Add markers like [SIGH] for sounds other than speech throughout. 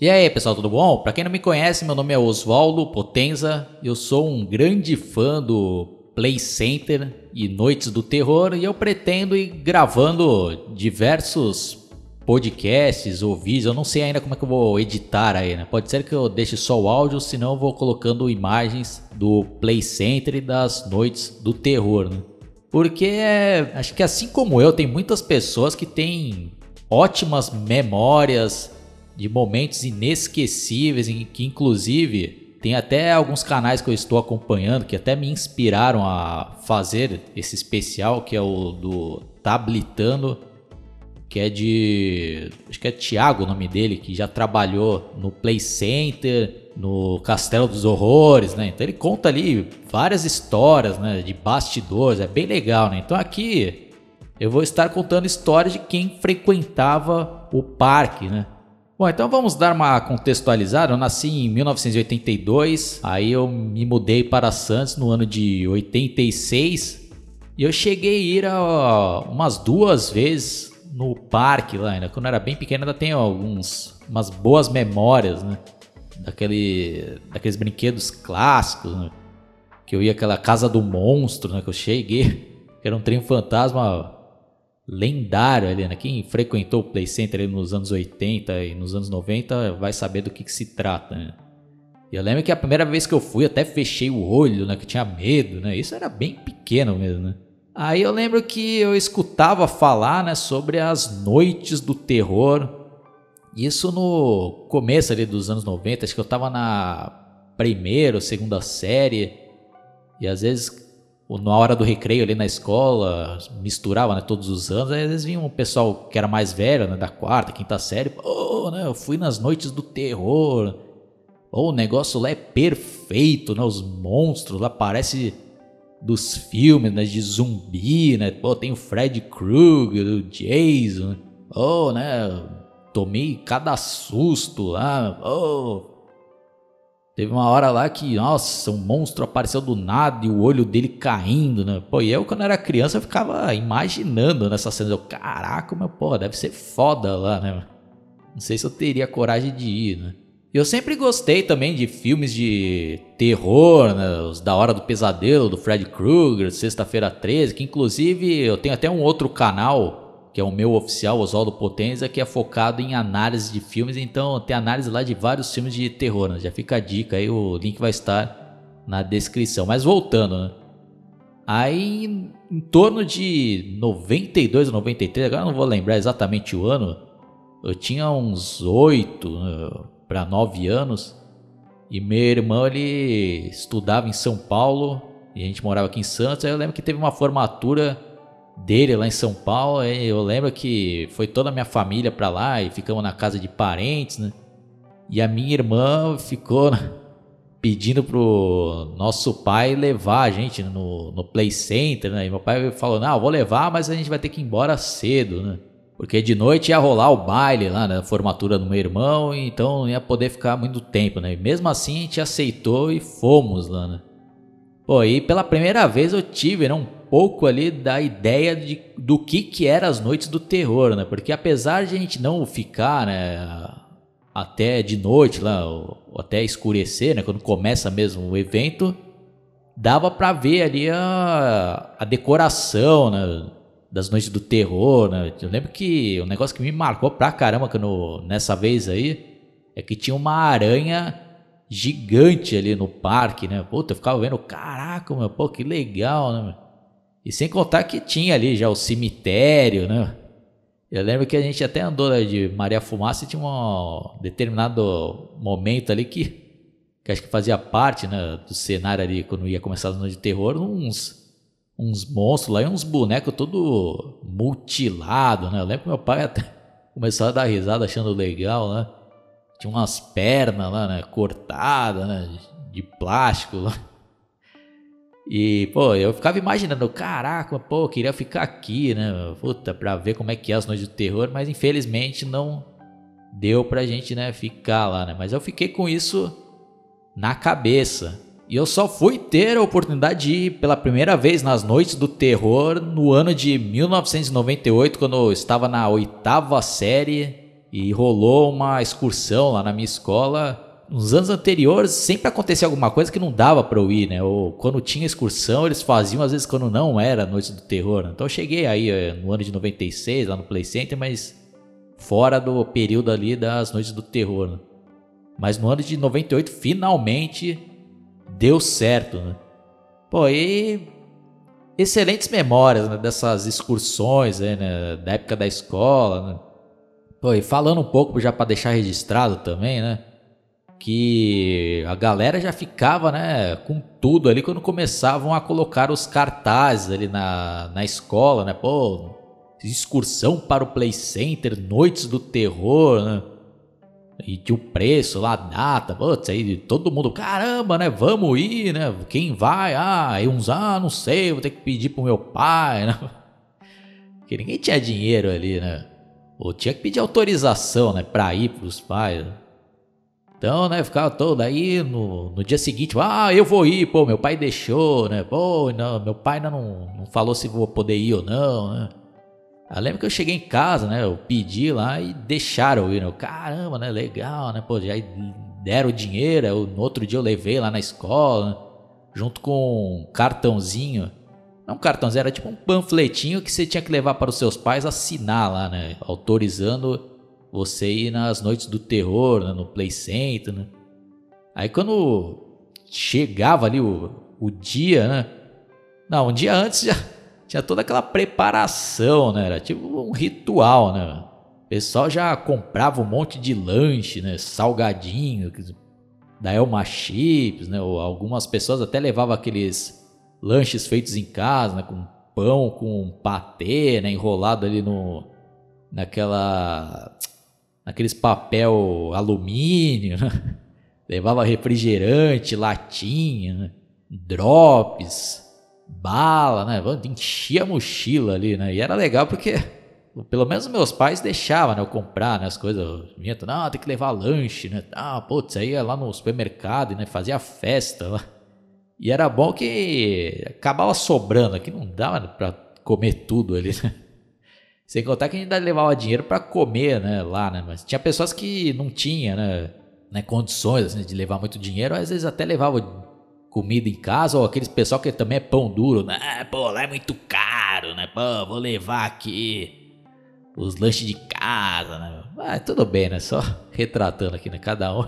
E aí, pessoal, tudo bom? Para quem não me conhece, meu nome é Oswaldo Potenza. Eu sou um grande fã do Play Center e Noites do Terror e eu pretendo ir gravando diversos podcasts ou vídeos. Eu não sei ainda como é que eu vou editar aí, né? Pode ser que eu deixe só o áudio, senão eu vou colocando imagens do Play Center e das Noites do Terror, né? Porque acho que assim como eu, tem muitas pessoas que têm ótimas memórias de momentos inesquecíveis, em que inclusive tem até alguns canais que eu estou acompanhando que até me inspiraram a fazer esse especial, que é o do Tablitando, que é de. Acho que é Thiago o nome dele, que já trabalhou no Play Center, no Castelo dos Horrores, né? Então ele conta ali várias histórias, né? De bastidores, é bem legal, né? Então aqui eu vou estar contando histórias de quem frequentava o parque, né? Bom, então vamos dar uma contextualizada. Eu nasci em 1982, aí eu me mudei para Santos no ano de 86 e eu cheguei a ir a, umas duas vezes no parque lá, ainda quando eu era bem pequeno, ainda tenho alguns umas boas memórias, né? Daquele, daqueles brinquedos clássicos, né? que eu ia aquela casa do monstro, né? Que eu cheguei, [LAUGHS] que era um trem fantasma lendário ali, né? Quem frequentou o Play Center nos anos 80 e nos anos 90 vai saber do que, que se trata, né? E eu lembro que a primeira vez que eu fui, até fechei o olho, né? Que tinha medo, né? Isso era bem pequeno mesmo, né? Aí eu lembro que eu escutava falar, né? Sobre as noites do terror. Isso no começo ali dos anos 90, acho que eu tava na primeira ou segunda série. E às vezes na hora do recreio ali na escola, misturava né, todos os anos, aí às vezes vinha um pessoal que era mais velho, né, da quarta, quinta série, pô, né, eu fui nas noites do terror, oh, o negócio lá é perfeito, né, os monstros lá parecem dos filmes, né, de zumbi, né, pô, tem o Fred Krueger, o Jason, oh, né, tomei cada susto lá, oh, Teve uma hora lá que, nossa, um monstro apareceu do nada e o olho dele caindo, né? Pô, e eu quando era criança eu ficava imaginando nessa cena. Eu, caraca, meu, pô, deve ser foda lá, né? Não sei se eu teria coragem de ir, né? Eu sempre gostei também de filmes de terror, né? Os da Hora do Pesadelo, do Fred Krueger, Sexta-feira 13, que inclusive eu tenho até um outro canal que é o meu oficial, Oswaldo Potenza, que é focado em análise de filmes. Então tem análise lá de vários filmes de terror. Né? Já fica a dica aí, o link vai estar na descrição. Mas voltando, né? Aí em torno de 92 ou 93, agora não vou lembrar exatamente o ano, eu tinha uns 8 né, para 9 anos. E meu irmão ele estudava em São Paulo e a gente morava aqui em Santos. Aí eu lembro que teve uma formatura dele lá em São Paulo. Eu lembro que foi toda a minha família para lá e ficamos na casa de parentes, né? E a minha irmã ficou pedindo pro nosso pai levar a gente no, no Play Center, né? E meu pai falou: Não, vou levar, mas a gente vai ter que ir embora cedo, né? Porque de noite ia rolar o baile lá, né? A formatura do meu irmão, então não ia poder ficar muito tempo, né? E mesmo assim a gente aceitou e fomos lá, né? Pô, e pela primeira vez eu tive, né? Um pouco ali da ideia de, do que que eram as noites do terror, né? Porque apesar de a gente não ficar, né, até de noite lá, ou, ou até escurecer, né, quando começa mesmo o evento, dava para ver ali a, a decoração, né, das noites do terror, né? Eu lembro que um negócio que me marcou pra caramba quando, nessa vez aí é que tinha uma aranha gigante ali no parque, né? Puta, eu ficava vendo, caraca, meu, pô, que legal, né? E sem contar que tinha ali já o cemitério, né? Eu lembro que a gente até andou de Maria Fumaça e tinha um determinado momento ali que, que acho que fazia parte né, do cenário ali, quando ia começar a noite de terror, uns, uns monstros lá e uns bonecos todo mutilado, né? Eu lembro que meu pai até [LAUGHS] começou a dar risada achando legal, né? Tinha umas pernas lá, né? Cortadas, né? De plástico lá. E, pô, eu ficava imaginando, caraca, pô, eu queria ficar aqui, né? Puta, pra ver como é que é as noites do terror, mas infelizmente não deu pra gente, né, ficar lá, né? Mas eu fiquei com isso na cabeça. E eu só fui ter a oportunidade de ir pela primeira vez nas noites do terror no ano de 1998, quando eu estava na oitava série. e rolou uma excursão lá na minha escola. Nos anos anteriores sempre acontecia alguma coisa que não dava para eu ir, né? Ou quando tinha excursão, eles faziam, às vezes quando não era Noite do Terror. Né? Então eu cheguei aí eh, no ano de 96, lá no Play Center, mas fora do período ali das Noites do Terror. Né? Mas no ano de 98, finalmente deu certo, né? Pô, e excelentes memórias né, dessas excursões né, da época da escola, né? Pô, e falando um pouco já para deixar registrado também, né? Que a galera já ficava, né, com tudo ali quando começavam a colocar os cartazes ali na, na escola, né? Pô, excursão para o Play Center, noites do terror, né? E tinha o preço lá, data, putz, aí todo mundo, caramba, né? Vamos ir, né? Quem vai? Ah, aí uns, ah, não sei, vou ter que pedir pro meu pai, [LAUGHS] né? Porque ninguém tinha dinheiro ali, né? Ou tinha que pedir autorização, né? Pra ir pros pais. Então, né? Ficava todo aí no, no dia seguinte, ah, eu vou ir, pô, meu pai deixou, né? Pô, não, meu pai ainda não, não falou se vou poder ir ou não, né? Eu lembro que eu cheguei em casa, né? Eu pedi lá e deixaram ir. Né? Caramba, né? Legal, né? Pô, já deram o dinheiro. Eu, no outro dia eu levei lá na escola, né? junto com um cartãozinho. Não um cartãozinho, era tipo um panfletinho que você tinha que levar para os seus pais assinar lá, né? Autorizando você ir nas noites do terror, né? no Play Center, né? Aí quando chegava ali o, o dia, né? Não, um dia antes já [LAUGHS] tinha toda aquela preparação, né? Era tipo um ritual, né? O pessoal já comprava um monte de lanche, né? Salgadinho, da Elma Chips, né? Ou algumas pessoas até levavam aqueles lanches feitos em casa, né? Com pão, com patê, né? Enrolado ali no... Naquela... Naqueles papel alumínio, né? [LAUGHS] Levava refrigerante, latinha, né? drops bala, né? Enchia a mochila ali, né? E era legal porque pelo menos meus pais deixavam né, eu comprar né, as coisas. Vinha, não, tem que levar lanche, né? Ah, putz, aí ia lá no supermercado, né? Fazia festa lá. E era bom que acabava sobrando aqui, não dava para comer tudo ali, né? Sem contar que a gente ainda levava dinheiro para comer, né, lá, né? Mas tinha pessoas que não tinham, né, né condições assim, de levar muito dinheiro, às vezes até levava comida em casa, ou aqueles pessoal que também é pão duro, né? Pô, lá é muito caro, né? Pô, vou levar aqui os lanches de casa, né? Ah, tudo bem, né? Só [LAUGHS] retratando aqui, né? Cada um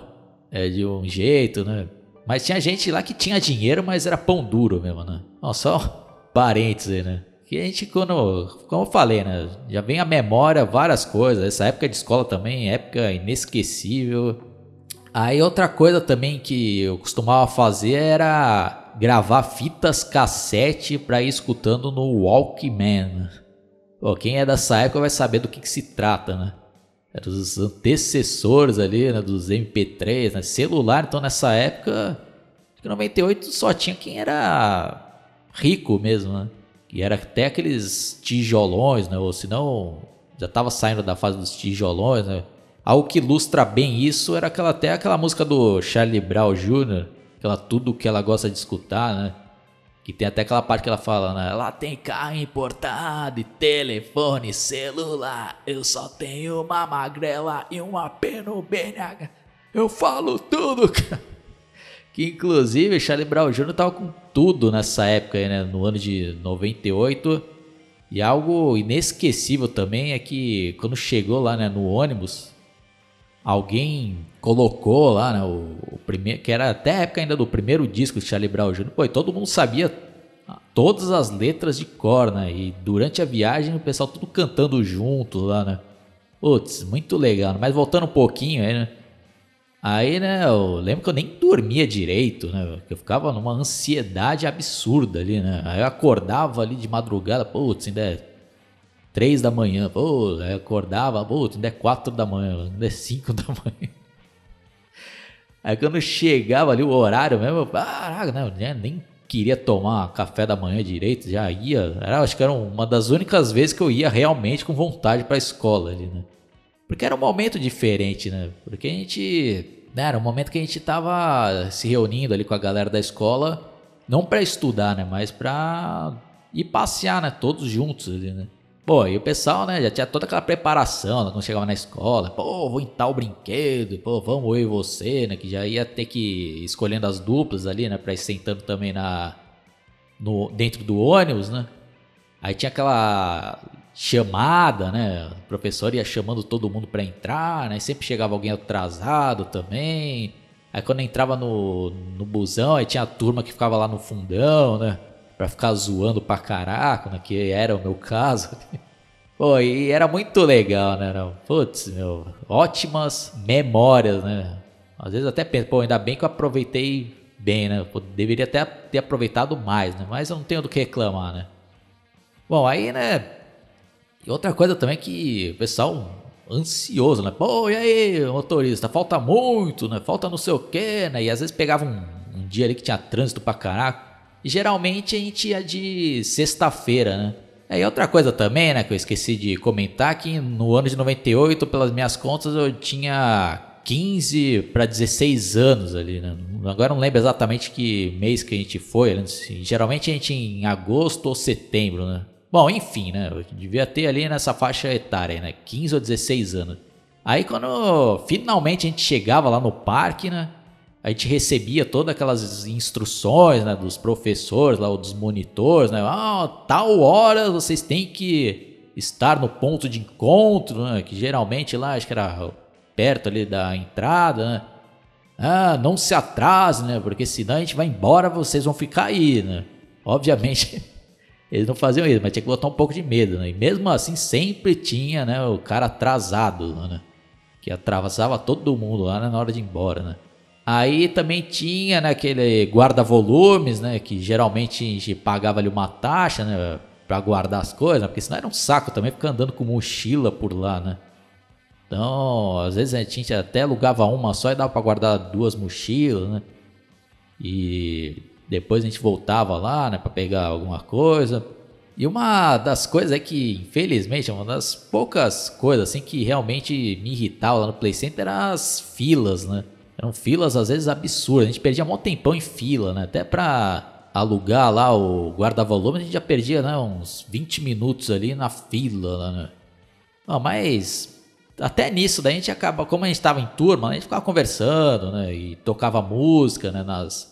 é de um jeito, né? Mas tinha gente lá que tinha dinheiro, mas era pão duro mesmo, né? Ó, só parênteses, né? Que a gente, quando, como eu falei, né? Já vem à memória várias coisas. Essa época de escola também, época inesquecível. Aí outra coisa também que eu costumava fazer era gravar fitas cassete para ir escutando no Walkman. Pô, quem é dessa época vai saber do que, que se trata, né? Era os antecessores ali, né, dos MP3, né? Celular, então nessa época, em 98 só tinha quem era rico mesmo, né? E era até aqueles tijolões, né? Ou senão já tava saindo da fase dos tijolões, né? Algo que ilustra bem isso era aquela, até aquela música do Charlie Brown Jr., aquela tudo que ela gosta de escutar, né? Que tem até aquela parte que ela fala, né? Lá tem carro importado e telefone celular. Eu só tenho uma magrela e um AP no BNH. Eu falo tudo, cara. Que inclusive Charlie Brown Jr. tava com tudo nessa época, né? No ano de 98. E algo inesquecível também é que quando chegou lá né, no ônibus, alguém colocou lá, né, o, o, primeiro, que era até a época ainda do primeiro disco de Charlie Brown Jr., pô, todo mundo sabia todas as letras de cor, né? E durante a viagem o pessoal tudo cantando junto lá, né? Putz, muito legal. Mas voltando um pouquinho aí, né? Aí, né, eu lembro que eu nem dormia direito, né? Eu ficava numa ansiedade absurda ali, né? Aí eu acordava ali de madrugada, putz, ainda é três da manhã, pô, aí acordava, pô, ainda é quatro da manhã, ainda é cinco [LAUGHS] da manhã. Aí quando chegava ali o horário mesmo, eu, caraca, né, nem queria tomar café da manhã direito, já ia, era, acho que era uma das únicas vezes que eu ia realmente com vontade para a escola ali, né? Porque era um momento diferente, né? Porque a gente, né, era um momento que a gente tava se reunindo ali com a galera da escola, não para estudar, né, mas para ir passear, né, todos juntos ali, né? Pô, e o pessoal, né, já tinha toda aquela preparação, né, quando chegava na escola, pô, vou em tal brinquedo, pô, vamos eu e você, né, que já ia ter que ir escolhendo as duplas ali, né, pra ir sentando também na, no, dentro do ônibus, né. Aí tinha aquela chamada, né, o professor ia chamando todo mundo pra entrar, né, sempre chegava alguém atrasado também, aí quando entrava no, no busão, aí tinha a turma que ficava lá no fundão, né, pra ficar zoando pra caraca, né? Que era o meu [LAUGHS] caso. Pô, e era muito legal, né? Putz, meu, ótimas memórias, né? Às vezes até penso, pô, ainda bem que eu aproveitei bem, né? Pô, deveria até ter aproveitado mais, né? Mas eu não tenho do que reclamar, né? Bom, aí, né? E outra coisa também que o pessoal ansioso, né? Pô, e aí, motorista, falta muito, né? Falta não sei o quê, né? E às vezes pegava um, um dia ali que tinha trânsito pra caraca geralmente a gente ia de sexta-feira, né? É, e outra coisa também, né, que eu esqueci de comentar, que no ano de 98, pelas minhas contas, eu tinha 15 para 16 anos ali, né? Agora não lembro exatamente que mês que a gente foi, né? geralmente a gente em agosto ou setembro, né? Bom, enfim, né? Eu devia ter ali nessa faixa etária, né? 15 ou 16 anos. Aí quando finalmente a gente chegava lá no parque, né? a gente recebia todas aquelas instruções né, dos professores, lá, dos monitores, né? Ah, tal hora vocês têm que estar no ponto de encontro, né? Que geralmente lá acho que era perto ali da entrada, né? Ah, não se atrase, né? Porque senão a gente vai embora, vocês vão ficar aí, né? Obviamente [LAUGHS] eles não faziam isso, mas tinha que botar um pouco de medo, né? E mesmo assim sempre tinha, né? O cara atrasado, né? Que atravessava todo mundo lá né, na hora de ir embora, né? Aí também tinha né, aquele guarda-volumes, né? Que geralmente a gente pagava ali uma taxa, né? Pra guardar as coisas, né, porque senão era um saco também ficar andando com mochila por lá, né? Então, às vezes a gente até alugava uma só e dava para guardar duas mochilas, né? E depois a gente voltava lá, né, para pegar alguma coisa. E uma das coisas é que, infelizmente, uma das poucas coisas assim que realmente me irritava lá no Play Center eram as filas, né? Eram filas às vezes absurdas. A gente perdia um tempão em fila, né? Até pra alugar lá o guarda-volume, a gente já perdia né, uns 20 minutos ali na fila, né? Mas até nisso daí a gente acaba, como a gente estava em turma, né, a gente ficava conversando, né? E tocava música, né? Nas...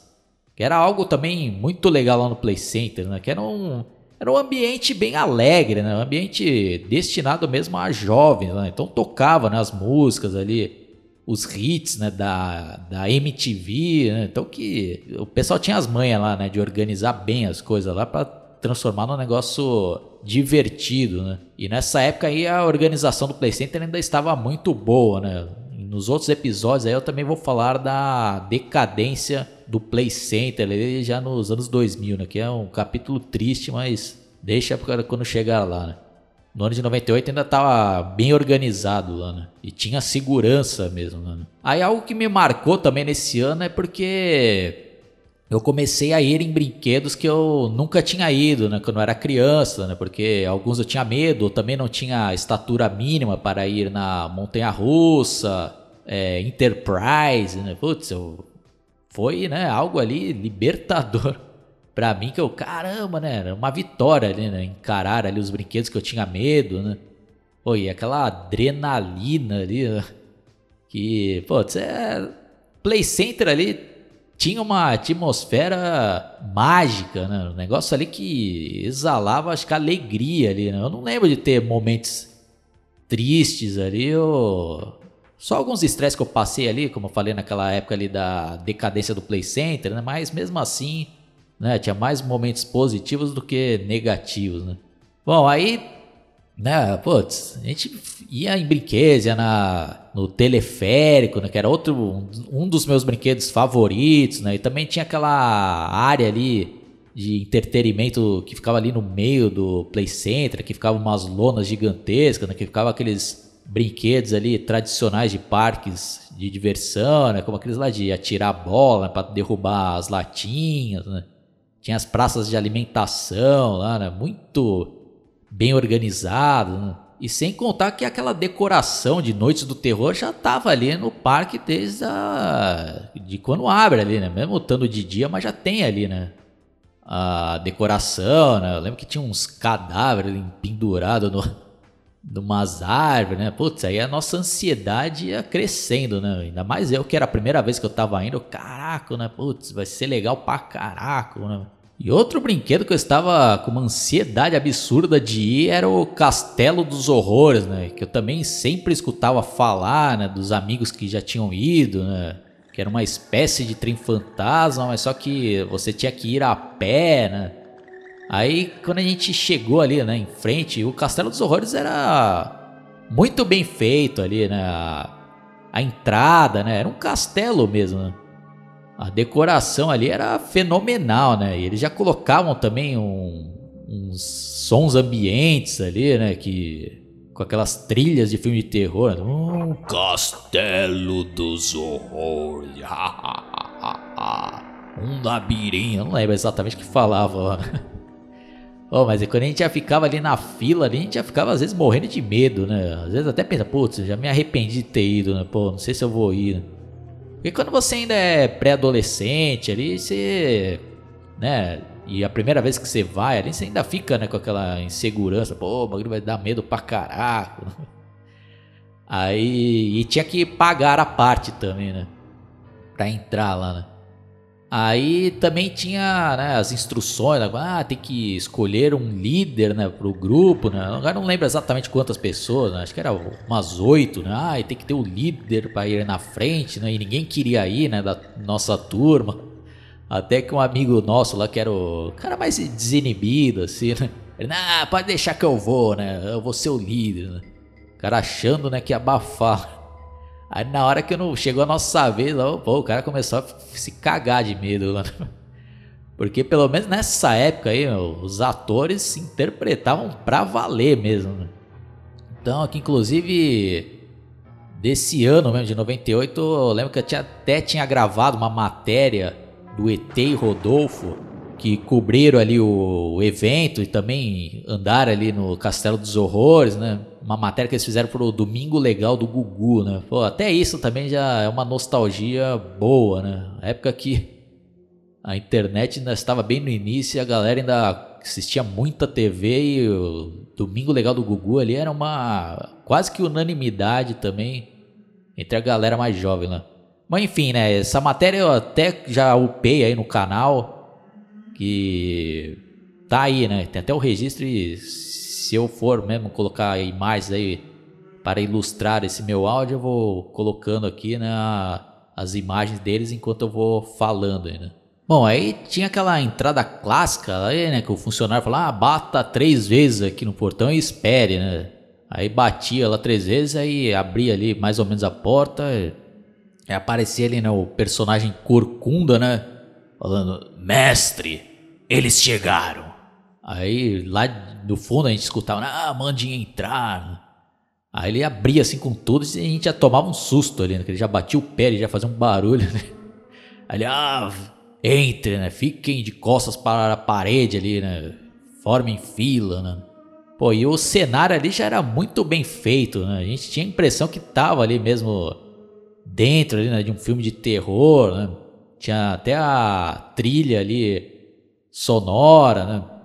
Que era algo também muito legal lá no Play Center, né? Que era um, era um ambiente bem alegre, né? Um ambiente destinado mesmo a jovens, né? Então tocava né, as músicas ali os hits né, da, da MTV, né? então que o pessoal tinha as manhas lá, né, de organizar bem as coisas lá para transformar num negócio divertido, né? E nessa época aí a organização do Play Center ainda estava muito boa, né? Nos outros episódios aí eu também vou falar da decadência do Play Center já nos anos 2000, né? Que é um capítulo triste, mas deixa quando chegar lá, né? no ano de 98 ainda estava bem organizado lá, né? E tinha segurança mesmo, né? Aí algo que me marcou também nesse ano é porque eu comecei a ir em brinquedos que eu nunca tinha ido, né? Quando eu era criança, né? Porque alguns eu tinha medo, eu também não tinha estatura mínima para ir na montanha russa, é, Enterprise, né? Putz, eu... foi, né? Algo ali libertador [LAUGHS] para mim que eu, caramba, né? Era uma vitória ali, né? Encarar ali os brinquedos que eu tinha medo, né? Pô, e aquela adrenalina ali, né? que, pô, é... Play Center ali tinha uma atmosfera mágica, né? Um negócio ali que exalava, acho que alegria ali, né? Eu não lembro de ter momentos tristes ali, eu... Só alguns estresses que eu passei ali, como eu falei naquela época ali da decadência do Play Center, né? Mas mesmo assim, né? Tinha mais momentos positivos do que negativos, né? Bom, aí, né, putz, a gente ia em brinquedos, ia na, no teleférico, né, que era outro, um, dos meus brinquedos favoritos, né? E também tinha aquela área ali de entretenimento que ficava ali no meio do Play Center, que ficava umas lonas gigantescas, né, que ficava aqueles brinquedos ali tradicionais de parques de diversão, né, como aqueles lá de atirar bola né, para derrubar as latinhas, né? Tinha as praças de alimentação lá, né? Muito bem organizado, né? E sem contar que aquela decoração de Noites do Terror já estava ali no parque desde a... de quando abre ali, né? Mesmo estando de dia, mas já tem ali, né? a decoração, né? Eu lembro que tinha uns cadáveres pendurados no, numas árvores, né? Putz, aí a nossa ansiedade ia crescendo, né? Ainda mais eu que era a primeira vez que eu tava indo, caraca, né? Putz, vai ser legal pra caraca, né? E outro brinquedo que eu estava com uma ansiedade absurda de ir era o Castelo dos Horrores, né? Que eu também sempre escutava falar, né? Dos amigos que já tinham ido, né? Que era uma espécie de trem fantasma, mas só que você tinha que ir a pé, né? Aí quando a gente chegou ali, né, em frente, o Castelo dos Horrores era muito bem feito ali, né? A, a entrada, né? Era um castelo mesmo, né? A decoração ali era fenomenal, né? E eles já colocavam também um, uns sons ambientes ali, né? Que com aquelas trilhas de filme de terror. Né? Um castelo dos horrores. [LAUGHS] um labirinto. Eu não lembro exatamente o que falava. Oh, [LAUGHS] mas quando a gente já ficava ali na fila, a gente já ficava às vezes morrendo de medo, né? Às vezes até pensa, putz, já me arrependi de ter ido, né? Pô, não sei se eu vou ir. Porque quando você ainda é pré-adolescente ali, você. né? E a primeira vez que você vai ali, você ainda fica, né, com aquela insegurança. Pô, o bagulho vai dar medo pra caraca. [LAUGHS] Aí. E tinha que pagar a parte também, né? Pra entrar lá, né? Aí também tinha né, as instruções, né, ah, tem que escolher um líder né, para o grupo, né? Agora não lembro exatamente quantas pessoas, né, acho que era umas oito, né? Ah, tem que ter o um líder para ir na frente, né? E ninguém queria ir, né, da nossa turma. Até que um amigo nosso lá, que era o cara mais desinibido, assim, né? Ele, ah, pode deixar que eu vou, né? Eu vou ser o líder, né? O cara achando, né, que ia abafar. Aí na hora que não chegou a nossa vez, pô, o cara começou a se cagar de medo. [LAUGHS] Né? Porque pelo menos nessa época aí, os atores se interpretavam pra valer mesmo. Então, aqui inclusive desse ano mesmo, de 98, eu lembro que eu tinha, até tinha gravado uma matéria do ET e Rodolfo, que cobriram ali o, o evento e também andaram ali no Castelo dos Horrores, né? Uma matéria que eles fizeram pro Domingo Legal do Gugu, né? Pô, até isso também já é uma nostalgia boa, né? Época que a internet ainda estava bem no início e a galera ainda assistia muita TV e o Domingo Legal do Gugu ali era uma quase que unanimidade também entre a galera mais jovem, né? Mas enfim, né? Essa matéria eu até já upei aí no canal que tá aí, né? Tem até o registro e se eu for mesmo colocar imagens aí para ilustrar esse meu áudio, eu vou colocando aqui né, as imagens deles enquanto eu vou falando né? Bom, aí tinha aquela entrada clássica aí, né? Que o funcionário falava, ah, bata três vezes aqui no portão e espere, né? Aí batia lá três vezes, aí abria ali mais ou menos a porta, e aparecia ali né, o personagem corcunda, né? Falando, mestre, eles chegaram. Aí lá no fundo a gente escutava, ah, mande entrar. Aí ele abria assim com tudo e a gente já tomava um susto ali, né? ele já batia o pé, ele já fazia um barulho. Né? Ele, ah, entre, né? Fiquem de costas para a parede ali, né? Formem fila, né? Pô, e o cenário ali já era muito bem feito, né? A gente tinha a impressão que tava ali mesmo dentro ali, né, de um filme de terror, né? Tinha até a trilha ali sonora, né?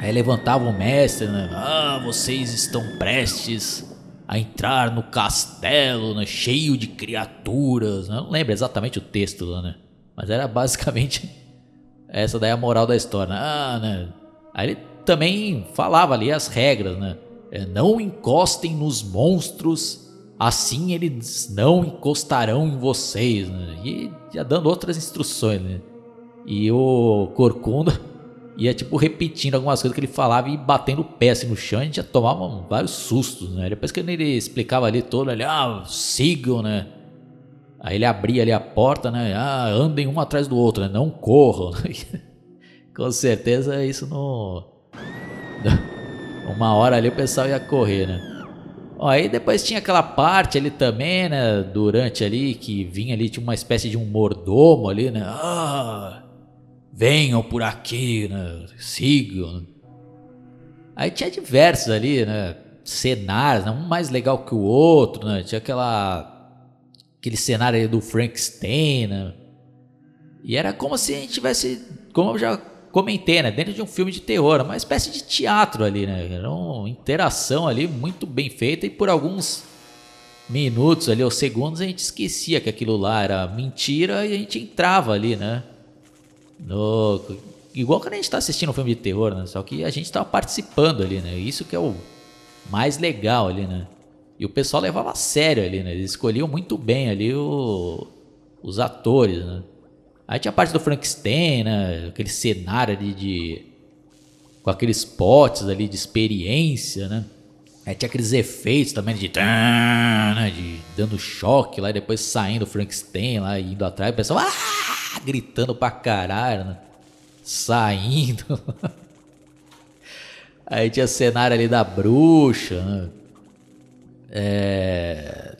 Aí levantava o mestre, né? Ah, vocês estão prestes a entrar no castelo, né? Cheio de criaturas. Né? Não lembro exatamente o texto lá, né? Mas era basicamente [LAUGHS] essa daí a moral da história. Né? Ah, né? Aí ele também falava ali as regras, né? É, não encostem nos monstros, assim eles não encostarão em vocês, né? E já dando outras instruções, né? E o Corcunda ia tipo repetindo algumas coisas que ele falava e batendo o pé assim no chão, a gente já tomava vários sustos, né? Depois que ele explicava ali todo, ele, ah, sigam, né? Aí ele abria ali a porta, né? Ah, andem um atrás do outro, né? Não corram. [LAUGHS] Com certeza isso não. [LAUGHS] Uma hora ali o pessoal ia correr, né? Ó, aí depois tinha aquela parte ali também, né? Durante ali, que vinha ali, tinha uma espécie de um mordomo ali, né? Ah, venham por aqui, né? Sigam. Né? Aí tinha diversos ali, né? Cenários, né? um mais legal que o outro, né? Tinha aquela aquele cenário aí do Frankenstein, né? E era como se a gente tivesse, como eu já comentei, né? Dentro de um filme de terror, uma espécie de teatro ali, né? Era uma interação ali muito bem feita e por alguns minutos ali ou segundos a gente esquecia que aquilo lá era mentira e a gente entrava ali, né? No, igual quando a gente está assistindo um filme de terror, né? Só que a gente estava participando ali, né? Isso que é o mais legal ali, né? E o pessoal levava a sério ali, né? Eles escolhiam muito bem ali o, os atores, né? Aí tinha a parte do Frankenstein, né? Aquele cenário ali de. com aqueles potes ali de experiência, né? Tinha aqueles efeitos também de, né, de dando choque lá e depois saindo o Frankenstein lá indo atrás, o pessoal ah! gritando pra caralho, né? Saindo. [LAUGHS] Aí tinha cenário ali da bruxa, né? É,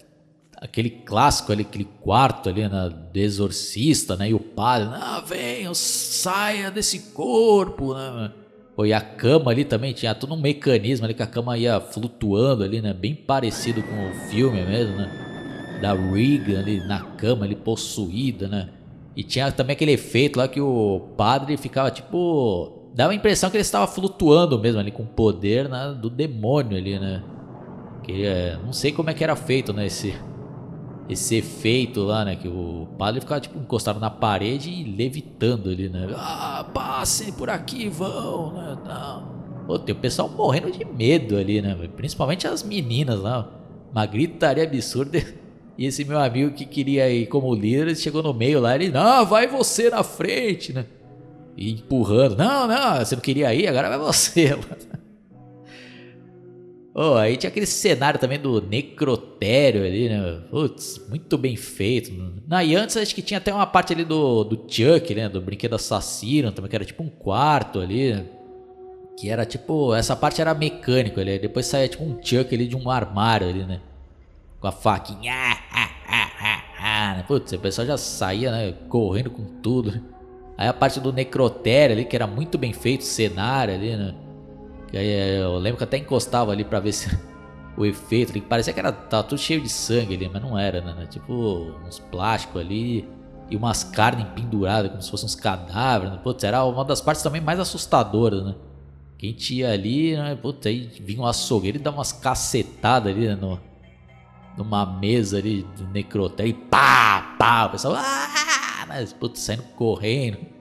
aquele clássico ali, aquele quarto ali, né, do exorcista, né? E o padre, ah, venha, saia desse corpo, né? Pô, e a cama ali também tinha todo um mecanismo ali que a cama ia flutuando ali, né? Bem parecido com o filme mesmo, né? Da Regan ali na cama, ali possuída, né? E tinha também aquele efeito lá que o padre ficava tipo. Dava a impressão que ele estava flutuando mesmo ali com o poder né, do demônio ali, né? Que é, não sei como é que era feito, né? Esse, esse efeito lá, né? Que o padre ficava tipo encostado na parede e levitando ali, né? Ah, passem por aqui, vão, né? Não. Pô, tem o pessoal morrendo de medo ali, né? Principalmente as meninas lá. Uma gritaria absurda. [LAUGHS] E esse meu amigo que queria ir como líder, ele chegou no meio lá, ele, não, vai você na frente, né? E empurrando, não, não, você não queria ir, agora vai você. [LAUGHS] Oh, aí tinha aquele cenário também do necrotério ali, né? Putz, muito bem feito. Na e antes acho que tinha até uma parte ali do, do Chuck, né? Do brinquedo assassino também, que era tipo um quarto ali. Que era tipo. Essa parte era mecânico ali. Depois saía tipo um Chuck ali de um armário ali, né? Com a faquinha. Ah, ah, ah, né? Putz, o pessoal já saía, né? Correndo com tudo. Aí a parte do necrotério ali, que era muito bem feito, cenário ali, né? E aí é, eu lembro que até encostava ali pra ver se [LAUGHS] o efeito ali, parecia que era tava tudo cheio de sangue ali, mas não era, né? Tipo uns plásticos ali e umas carnes penduradas como se fossem uns cadáveres. Né? Putz, era uma das partes também mais assustadoras, né? Quem tinha ali, né? Putz, aí vinha um açougueiro e dava umas cacetadas ali né? no, numa mesa ali do necrotério e pá, pá, o pessoal, ah, mas, putz, saindo correndo.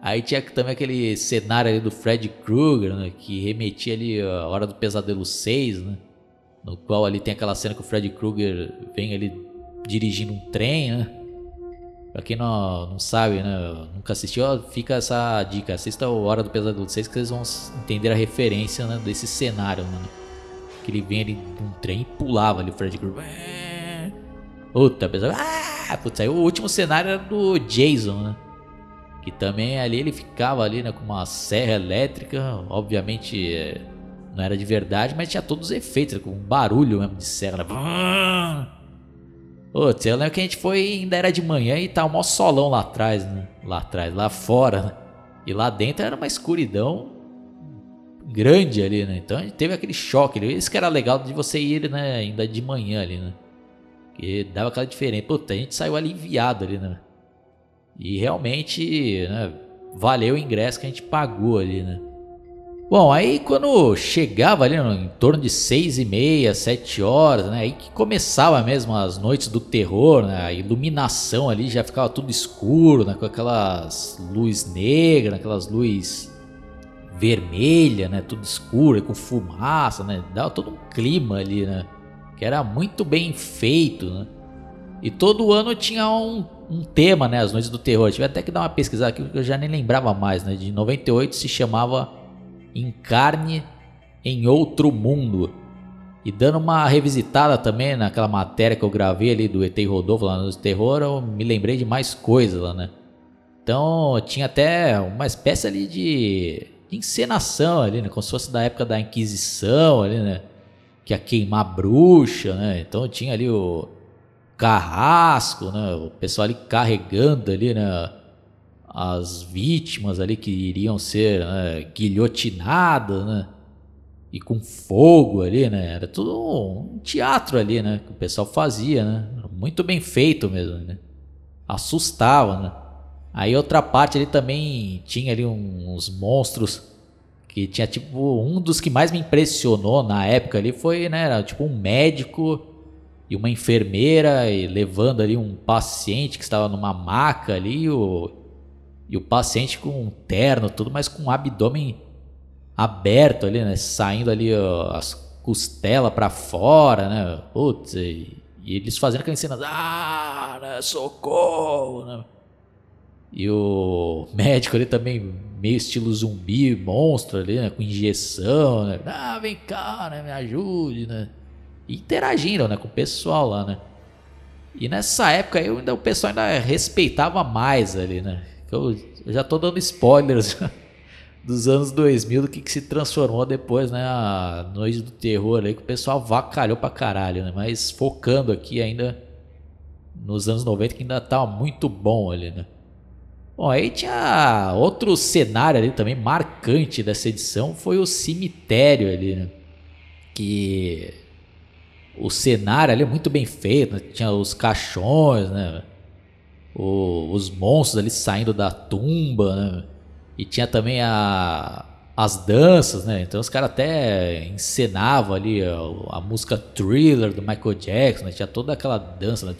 Aí tinha também aquele cenário ali do Fred Krueger, né, que remetia ali a Hora do Pesadelo 6, né? No qual ali tem aquela cena que o Fred Krueger vem ali dirigindo um trem, né? Pra quem não, não sabe, né? Nunca assistiu, fica essa dica. Assista o Hora do Pesadelo 6 que vocês vão entender a referência né, desse cenário, né? Que ele vem ali num trem e pulava ali o Fred Krueger. Puta, pessoal. Ah, putz, aí o último cenário era do Jason, né? Que também ali ele ficava ali né, com uma serra elétrica, obviamente é, não era de verdade, mas tinha todos os efeitos, com um barulho mesmo de serra. Né? Putz, eu lembro que a gente foi, ainda era de manhã e tava um solão lá atrás, né? Lá atrás, lá fora, né? E lá dentro era uma escuridão grande ali, né? Então a gente teve aquele choque. Isso que era legal de você ir, né? Ainda de manhã ali, né? Que dava aquela diferença. Puta, a gente saiu aliviado ali, né? E realmente né, valeu o ingresso que a gente pagou ali, né? Bom, aí quando chegava ali em torno de seis e meia, sete horas, né? Aí que começava mesmo as noites do terror, né? A iluminação ali já ficava tudo escuro, né? Com aquelas luz negras, aquelas luz vermelha, né? Tudo escuro, com fumaça, né? Dava todo um clima ali, né? Que era muito bem feito, né? E todo ano tinha um um tema, né? As Noites do Terror. tive até que dar uma pesquisada aqui porque eu já nem lembrava mais, né? De 98 se chamava Encarne em Outro Mundo. E dando uma revisitada também naquela matéria que eu gravei ali do ET Rodolfo lá no Terror, eu me lembrei de mais coisas lá, né? Então tinha até uma espécie ali de, de encenação ali, né? Como se fosse da época da Inquisição ali, né? Que ia queimar bruxa, né? Então tinha ali o carrasco, né? O pessoal ali carregando ali, né? As vítimas ali que iriam ser né, guilhotinadas, né? E com fogo ali, né? Era tudo um teatro ali, né? Que o pessoal fazia, né? Muito bem feito mesmo, né? Assustava, né? Aí outra parte ali também tinha ali uns monstros que tinha tipo um dos que mais me impressionou na época ali foi, né, era tipo um médico e uma enfermeira e levando ali um paciente que estava numa maca ali o, e o paciente com um terno tudo, mas com o abdômen aberto ali, né, saindo ali ó, as costelas para fora, né, putz, e, e eles fazendo aquela cena, ah, né, socorro, né. E o médico ali também, meio estilo zumbi, monstro ali, né? Com injeção, né? Ah, vem cá, né? Me ajude, né? Interagindo, né? Com o pessoal lá, né? E nessa época eu ainda, o pessoal ainda respeitava mais ali, né? Eu, eu já tô dando spoilers [LAUGHS] dos anos 2000 do que, que se transformou depois, né? A Noite do Terror aí, que o pessoal vacalhou pra caralho, né? Mas focando aqui ainda nos anos 90, que ainda tava muito bom ali, né? Bom, aí tinha outro cenário ali também marcante dessa edição, foi o cemitério ali, né? Que o cenário ali é muito bem feito, né? tinha os caixões, né? O, os monstros ali saindo da tumba, né? E tinha também a, as danças, né? Então os caras até encenavam ali a, a, música Thriller do Michael Jackson, né? Tinha toda aquela dança, né?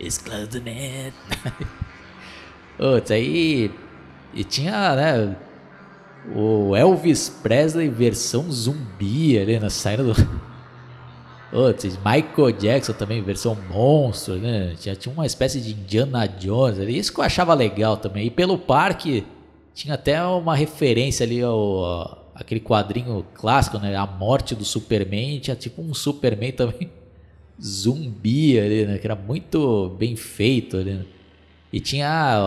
It's [LAUGHS] aí. E tinha, né? O Elvis Presley versão zumbi ali na saída do. [LAUGHS] Outros, Michael Jackson também, versão monstro, né? Tinha, tinha uma espécie de Indiana Jones ali. Isso que eu achava legal também. E pelo parque tinha até uma referência ali ao aquele quadrinho clássico, né? A morte do Superman. Tinha tipo um Superman também [LAUGHS] zumbi ali, né? Que era muito bem feito ali. Né? E tinha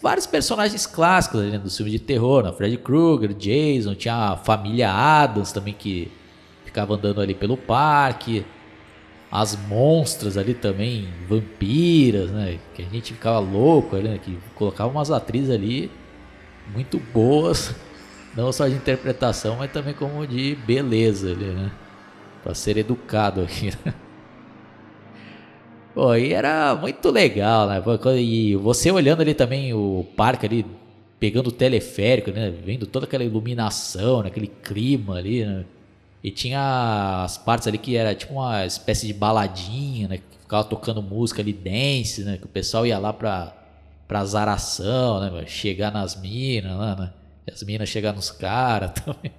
vários personagens clássicos ali né? do filme de terror, né? Freddy Krueger, Jason, tinha a família Adams também que ficava andando ali pelo parque. As monstras ali também, vampiras, né? Que a gente ficava louco ali, né? Que colocava umas atrizes ali muito boas, [LAUGHS] não só de interpretação, mas também como de beleza ali, né? Pra ser educado aqui, né? Pô, e era muito legal, né? E você olhando ali também o parque ali, pegando o teleférico, né? Vendo toda aquela iluminação, né? aquele clima ali, né? E tinha as partes ali que era tipo uma espécie de baladinha, né? Que ficava tocando música ali, dance, né? Que o pessoal ia lá pra, pra zaração, né? Chegar nas minas né? As minas chegar nos caras [LAUGHS] também.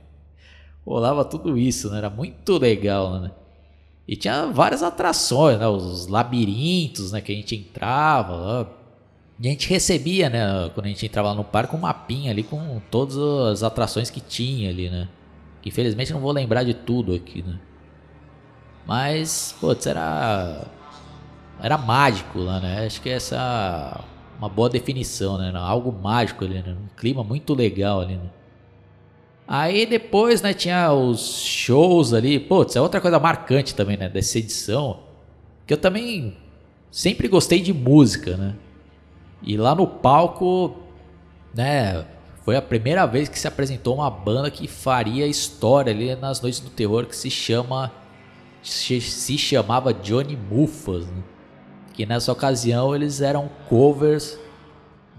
Rolava tudo isso, né? Era muito legal, né? E tinha várias atrações, né? Os labirintos, né? Que a gente entrava. E a gente recebia, né? Quando a gente entrava lá no parque, um mapinha ali com todas as atrações que tinha ali, né? Infelizmente não vou lembrar de tudo aqui, né? Mas, putz, era. Era mágico lá, né? Acho que essa é uma boa definição, né? Algo mágico ali, né? Um clima muito legal ali, né? Aí depois, né, tinha os shows ali. Putz, é outra coisa marcante também, né? Dessa edição. Que eu também sempre gostei de música, né? E lá no palco, né? Foi a primeira vez que se apresentou uma banda que faria história ali nas noites do terror que se chama se chamava Johnny Muffas, né? que nessa ocasião eles eram covers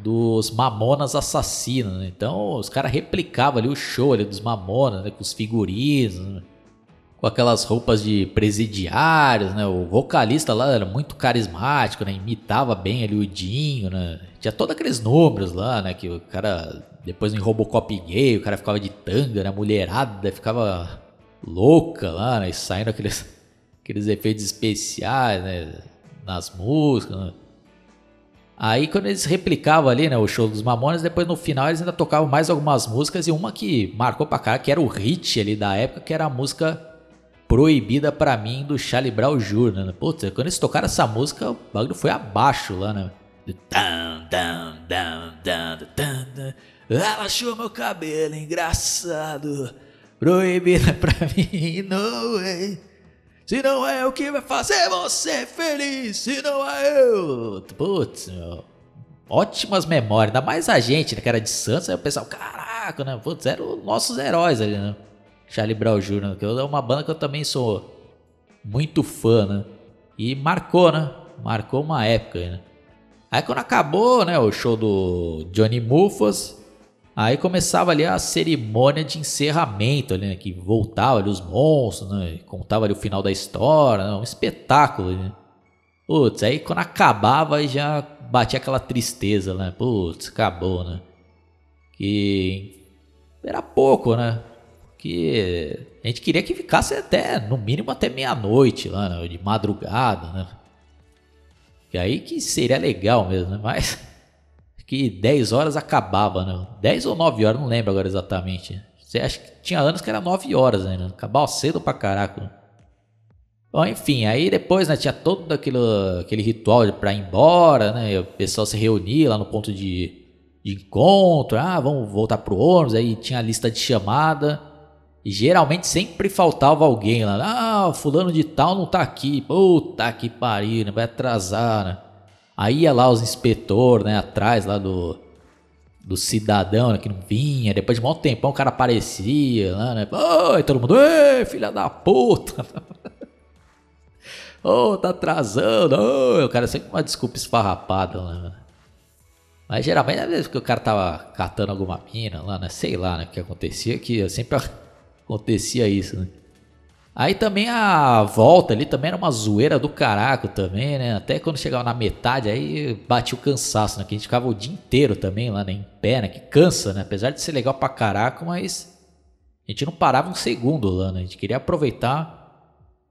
dos Mamonas Assassinos, né? então os caras replicavam ali o show ali dos Mamonas, né? com os figurinos, né? com aquelas roupas de presidiários, né? O vocalista lá era muito carismático, né? Imitava bem ali o Dinho, né? Tinha todos aqueles números lá, né? Que o cara depois em Robocop gay, o cara ficava de tanga, né? Mulherada ficava louca lá, né? E saindo aqueles, [LAUGHS] aqueles efeitos especiais, né? Nas músicas, né? Aí quando eles replicavam ali, né, o show dos Mamonas, depois no final eles ainda tocavam mais algumas músicas e uma que marcou pra cá, que era o hit ali da época, que era a música Proibida pra mim do Charlie Brown Jr., né? Putz, quando eles tocaram essa música, o bagulho foi abaixo lá, né? Ela achou meu cabelo engraçado, proibida pra mim, [LAUGHS] não é. Se não é o que vai fazer você feliz, se não é eu. Putz. Ótimas memórias, ainda mais a gente, né, que era de Santos, aí o pessoal, caraca, né? Putz, eram nossos heróis ali, né? Charlie Brown Jr., que é uma banda que eu também sou muito fã, né? E marcou, né? Marcou uma época, né? Aí quando acabou, né, o show do Johnny Mufas, aí começava ali a cerimônia de encerramento né, que voltava ali os monstros, né, contava ali o final da história, né, um espetáculo, né? Putz, aí quando acabava já batia aquela tristeza, né? Putz, acabou, né? Que era pouco, né? Que a gente queria que ficasse até, no mínimo até meia-noite lá, né? de madrugada, né? Que aí que seria legal mesmo, né? Mas que 10 horas acabava, né? 10 ou 9 horas, não lembro agora exatamente. Você acha que tinha anos que era 9 horas né? acabava cedo pra caraca. Bom, enfim, aí depois, né, tinha todo aquele, aquele ritual para ir embora, né? O pessoal se reunia lá no ponto de, de encontro, ah, vamos voltar pro ônibus, aí tinha a lista de chamada. E geralmente sempre faltava alguém lá. Ah, fulano de tal não tá aqui. Puta que pariu, né? Vai atrasar, né? Aí ia lá os inspetores, né? Atrás lá do, do cidadão, né, que não vinha. Depois de um tempão o cara aparecia lá, né? Oi, todo mundo, ei, filha da puta. [LAUGHS] Oh, tá atrasando. Oh, o cara sempre uma desculpa esfarrapada, né? Mas geralmente, às vezes que o cara tava catando alguma mina lá, né? Sei lá, né? O que acontecia que sempre [LAUGHS] acontecia isso, né? Aí também a volta ali também era uma zoeira do caraco também, né? Até quando chegava na metade aí batia o cansaço, né? Que a gente ficava o dia inteiro também lá, né? Em pé, né? Que cansa, né? Apesar de ser legal pra caraco, mas a gente não parava um segundo lá, né? A gente queria aproveitar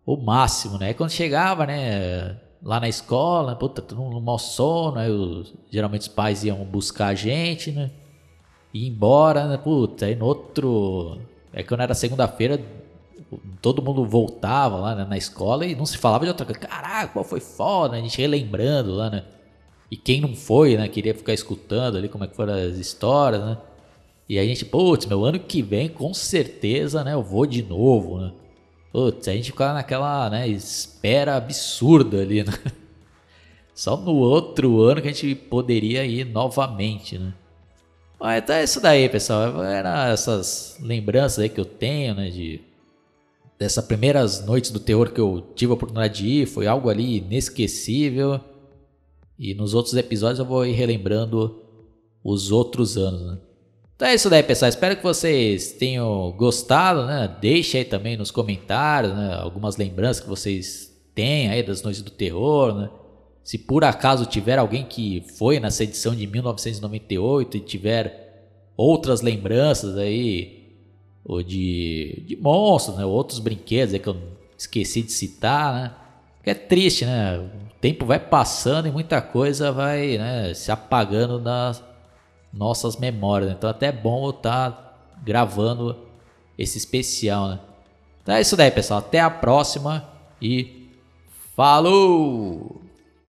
o máximo, né? Aí quando chegava, né? Lá na escola, puta, todo mundo mau sono, aí os, geralmente os pais iam buscar a gente, né? E ir embora, né? Puta, aí no outro é que quando era segunda-feira, todo mundo voltava lá né, na escola e não se falava de outra coisa. Caraca, qual foi foda, a gente relembrando lá, né? E quem não foi, né? Queria ficar escutando ali como é que foram as histórias, né? E a gente, putz, meu ano que vem, com certeza, né? Eu vou de novo, né? Putz, a gente ficava naquela, né? Espera absurda ali, né? [LAUGHS] Só no outro ano que a gente poderia ir novamente, né? então é isso daí, pessoal. Era essas lembranças aí que eu tenho, né? De dessas primeiras noites do terror que eu tive a oportunidade de ir. Foi algo ali inesquecível. E nos outros episódios eu vou ir relembrando os outros anos, né? Então é isso daí, pessoal. Espero que vocês tenham gostado, né? Deixe aí também nos comentários, né? Algumas lembranças que vocês têm aí das noites do terror, né? Se por acaso tiver alguém que foi nessa edição de 1998 e tiver outras lembranças aí, ou de, de monstros, né? outros brinquedos aí que eu esqueci de citar, né? É triste, né? O tempo vai passando e muita coisa vai né, se apagando nas nossas memórias. Então até é bom eu estar tá gravando esse especial, né? Então é isso daí, pessoal. Até a próxima e falou!